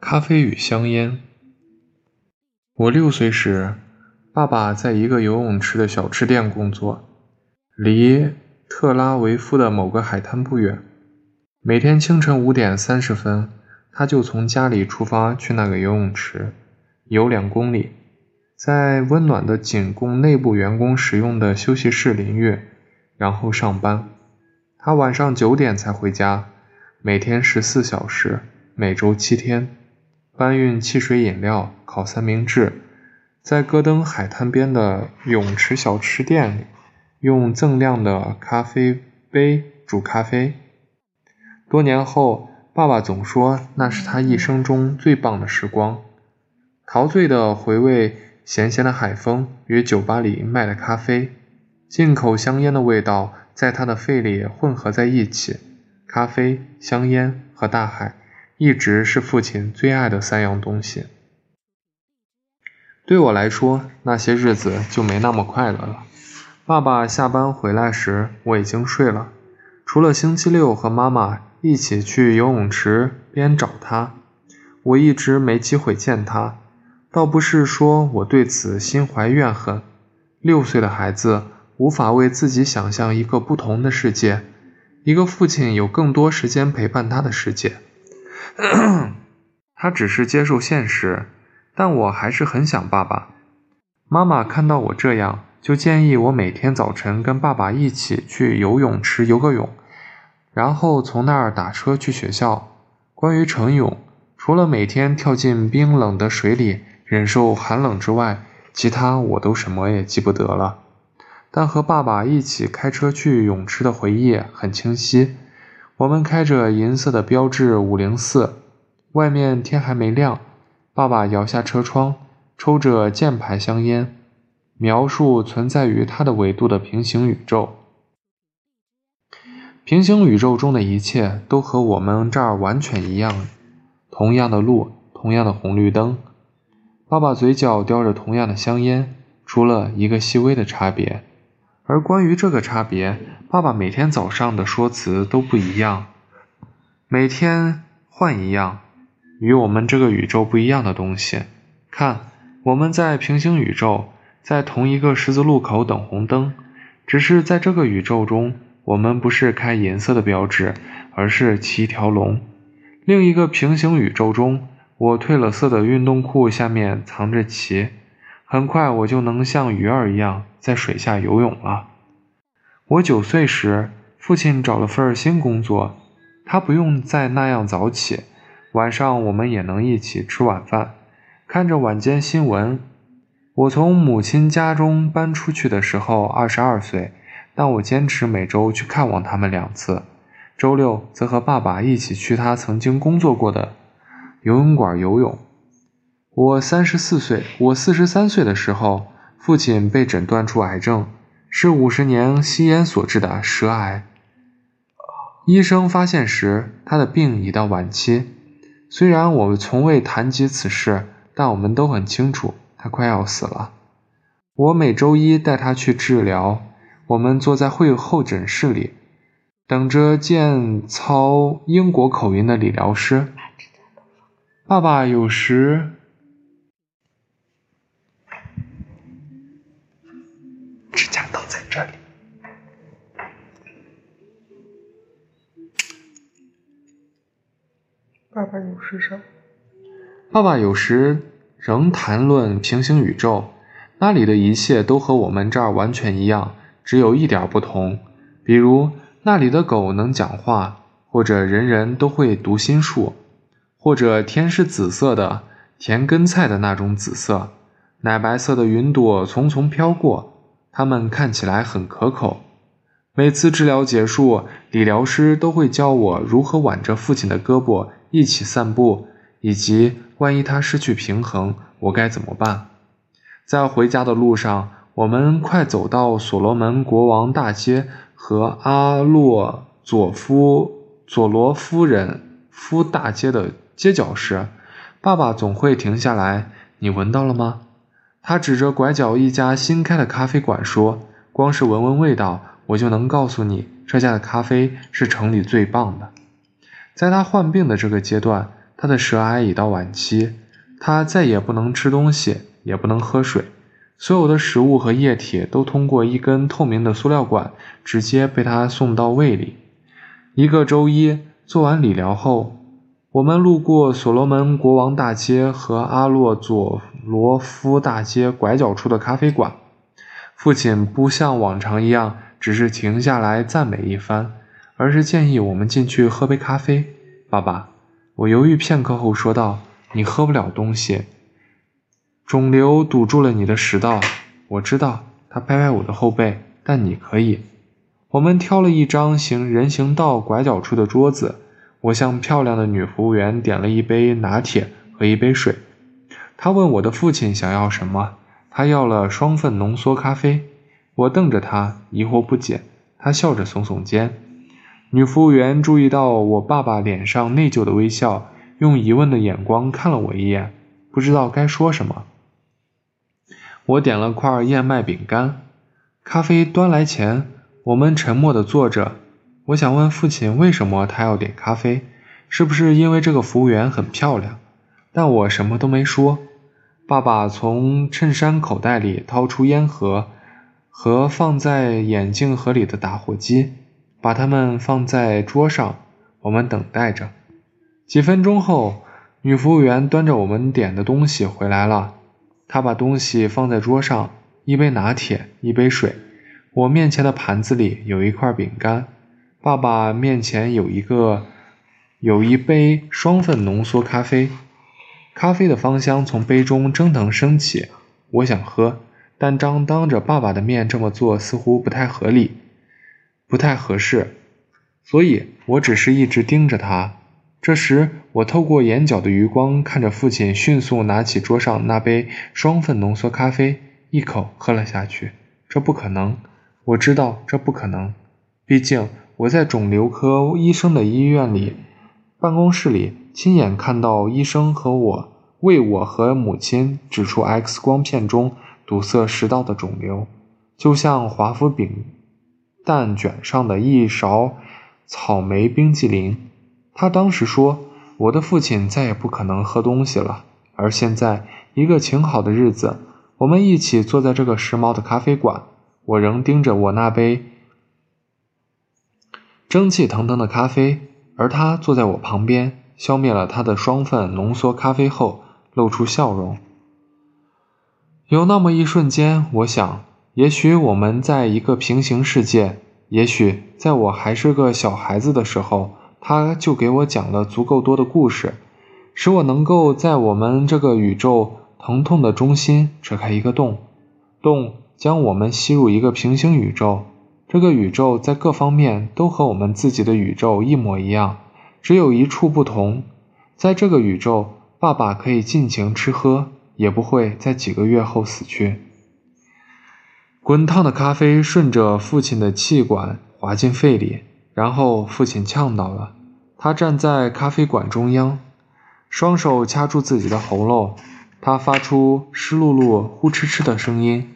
咖啡与香烟。我六岁时爸爸在一个游泳池的小吃店工作。离特拉维夫的某个海滩不远。每天清晨五点三十分，他就从家里出发去那个游泳池，游两公里，在温暖的仅供内部员工使用的休息室淋浴，然后上班。他晚上九点才回家，每天十四小时，每周七天。搬运汽水饮料、烤三明治，在戈登海滩边的泳池小吃店里，用锃亮的咖啡杯煮咖啡。多年后，爸爸总说那是他一生中最棒的时光。陶醉地回味咸咸的海风与酒吧里卖的咖啡，进口香烟的味道在他的肺里混合在一起，咖啡、香烟和大海。一直是父亲最爱的三样东西。对我来说，那些日子就没那么快乐了。爸爸下班回来时，我已经睡了。除了星期六和妈妈一起去游泳池边找他，我一直没机会见他。倒不是说我对此心怀怨恨。六岁的孩子无法为自己想象一个不同的世界，一个父亲有更多时间陪伴他的世界。他只是接受现实，但我还是很想爸爸。妈妈看到我这样，就建议我每天早晨跟爸爸一起去游泳池游个泳，然后从那儿打车去学校。关于晨泳，除了每天跳进冰冷的水里忍受寒冷之外，其他我都什么也记不得了。但和爸爸一起开车去泳池的回忆很清晰。我们开着银色的标致五零四，外面天还没亮。爸爸摇下车窗，抽着箭牌香烟，描述存在于它的维度的平行宇宙。平行宇宙中的一切都和我们这儿完全一样，同样的路，同样的红绿灯。爸爸嘴角叼着同样的香烟，除了一个细微的差别。而关于这个差别，爸爸每天早上的说辞都不一样，每天换一样，与我们这个宇宙不一样的东西。看，我们在平行宇宙，在同一个十字路口等红灯，只是在这个宇宙中，我们不是开颜色的标志，而是骑一条龙。另一个平行宇宙中，我褪了色的运动裤下面藏着旗。很快我就能像鱼儿一样在水下游泳了。我九岁时，父亲找了份新工作，他不用再那样早起，晚上我们也能一起吃晚饭，看着晚间新闻。我从母亲家中搬出去的时候二十二岁，但我坚持每周去看望他们两次，周六则和爸爸一起去他曾经工作过的游泳馆游泳。我三十四岁，我四十三岁的时候，父亲被诊断出癌症，是五十年吸烟所致的舌癌。医生发现时，他的病已到晚期。虽然我从未谈及此事，但我们都很清楚他快要死了。我每周一带他去治疗。我们坐在会候诊室里，等着见操英国口音的理疗师。爸爸有时。这里，爸爸有时什爸爸有时仍谈论平行宇宙，那里的一切都和我们这儿完全一样，只有一点不同。比如那里的狗能讲话，或者人人都会读心术，或者天是紫色的，甜根菜的那种紫色，奶白色的云朵匆匆飘过。它们看起来很可口。每次治疗结束，理疗师都会教我如何挽着父亲的胳膊一起散步，以及万一他失去平衡，我该怎么办。在回家的路上，我们快走到所罗门国王大街和阿洛佐夫佐罗夫人夫大街的街角时，爸爸总会停下来：“你闻到了吗？”他指着拐角一家新开的咖啡馆说：“光是闻闻味道，我就能告诉你，这家的咖啡是城里最棒的。”在他患病的这个阶段，他的舌癌已到晚期，他再也不能吃东西，也不能喝水，所有的食物和液体都通过一根透明的塑料管直接被他送到胃里。一个周一做完理疗后，我们路过所罗门国王大街和阿洛佐罗夫大街拐角处的咖啡馆。父亲不像往常一样，只是停下来赞美一番，而是建议我们进去喝杯咖啡。爸爸，我犹豫片刻后说道：“你喝不了东西，肿瘤堵住了你的食道。”我知道，他拍拍我的后背，但你可以。我们挑了一张行人行道拐角处的桌子。我向漂亮的女服务员点了一杯拿铁和一杯水。她问我的父亲想要什么，他要了双份浓缩咖啡。我瞪着他，疑惑不解。他笑着耸耸肩。女服务员注意到我爸爸脸上内疚的微笑，用疑问的眼光看了我一眼，不知道该说什么。我点了块燕麦饼干。咖啡端来前，我们沉默地坐着。我想问父亲，为什么他要点咖啡？是不是因为这个服务员很漂亮？但我什么都没说。爸爸从衬衫口袋里掏出烟盒和放在眼镜盒里的打火机，把它们放在桌上。我们等待着。几分钟后，女服务员端着我们点的东西回来了。她把东西放在桌上：一杯拿铁，一杯水。我面前的盘子里有一块饼干。爸爸面前有一个，有一杯双份浓缩咖啡，咖啡的芳香从杯中蒸腾升起。我想喝，但张当着爸爸的面这么做似乎不太合理，不太合适，所以我只是一直盯着他。这时，我透过眼角的余光看着父亲迅速拿起桌上那杯双份浓缩咖啡，一口喝了下去。这不可能，我知道这不可能，毕竟。我在肿瘤科医生的医院里办公室里亲眼看到医生和我为我和母亲指出 X 光片中堵塞食道的肿瘤，就像华夫饼蛋卷上的一勺草莓冰激凌。他当时说：“我的父亲再也不可能喝东西了。”而现在，一个晴好的日子，我们一起坐在这个时髦的咖啡馆，我仍盯着我那杯。蒸汽腾腾的咖啡，而他坐在我旁边，消灭了他的双份浓缩咖啡后，露出笑容。有那么一瞬间，我想，也许我们在一个平行世界，也许在我还是个小孩子的时候，他就给我讲了足够多的故事，使我能够在我们这个宇宙疼痛的中心扯开一个洞，洞将我们吸入一个平行宇宙。这个宇宙在各方面都和我们自己的宇宙一模一样，只有一处不同。在这个宇宙，爸爸可以尽情吃喝，也不会在几个月后死去。滚烫的咖啡顺着父亲的气管滑进肺里，然后父亲呛到了。他站在咖啡馆中央，双手掐住自己的喉咙，他发出湿漉漉、呼哧哧的声音。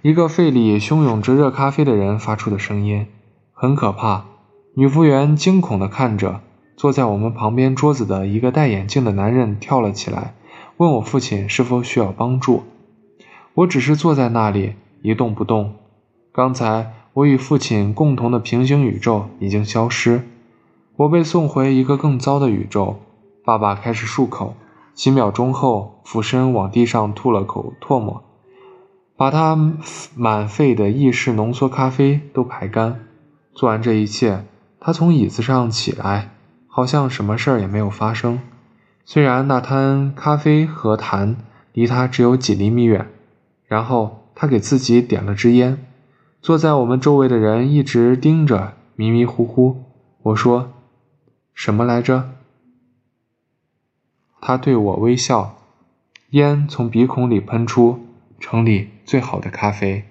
一个肺里汹涌着热咖啡的人发出的声音，很可怕。女服务员惊恐地看着坐在我们旁边桌子的一个戴眼镜的男人，跳了起来，问我父亲是否需要帮助。我只是坐在那里一动不动。刚才我与父亲共同的平行宇宙已经消失，我被送回一个更糟的宇宙。爸爸开始漱口，几秒钟后俯身往地上吐了口唾沫。把他满肺的意式浓缩咖啡都排干。做完这一切，他从椅子上起来，好像什么事儿也没有发生。虽然那滩咖啡和痰离他只有几厘米远。然后他给自己点了支烟。坐在我们周围的人一直盯着，迷迷糊糊。我说：“什么来着？”他对我微笑，烟从鼻孔里喷出。城里最好的咖啡。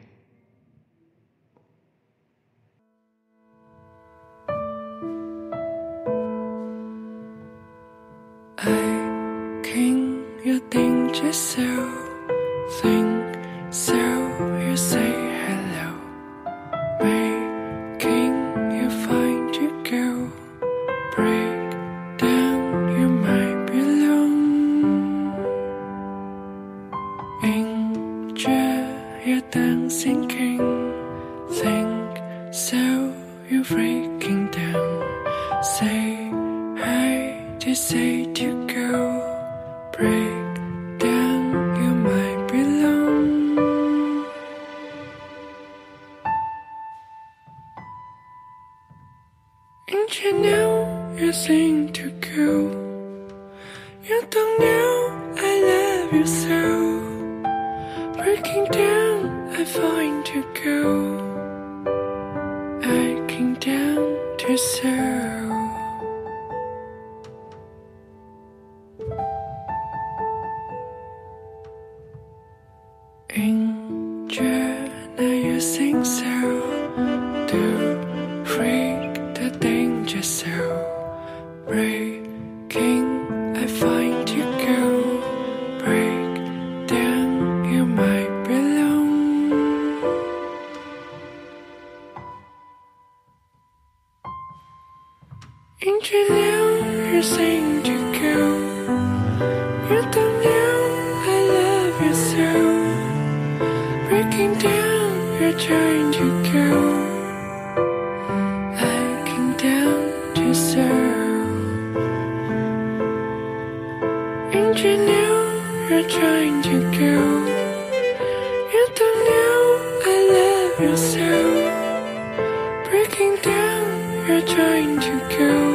You. You knew you're trying to go You don't know I love you so Breaking down, you're trying to go.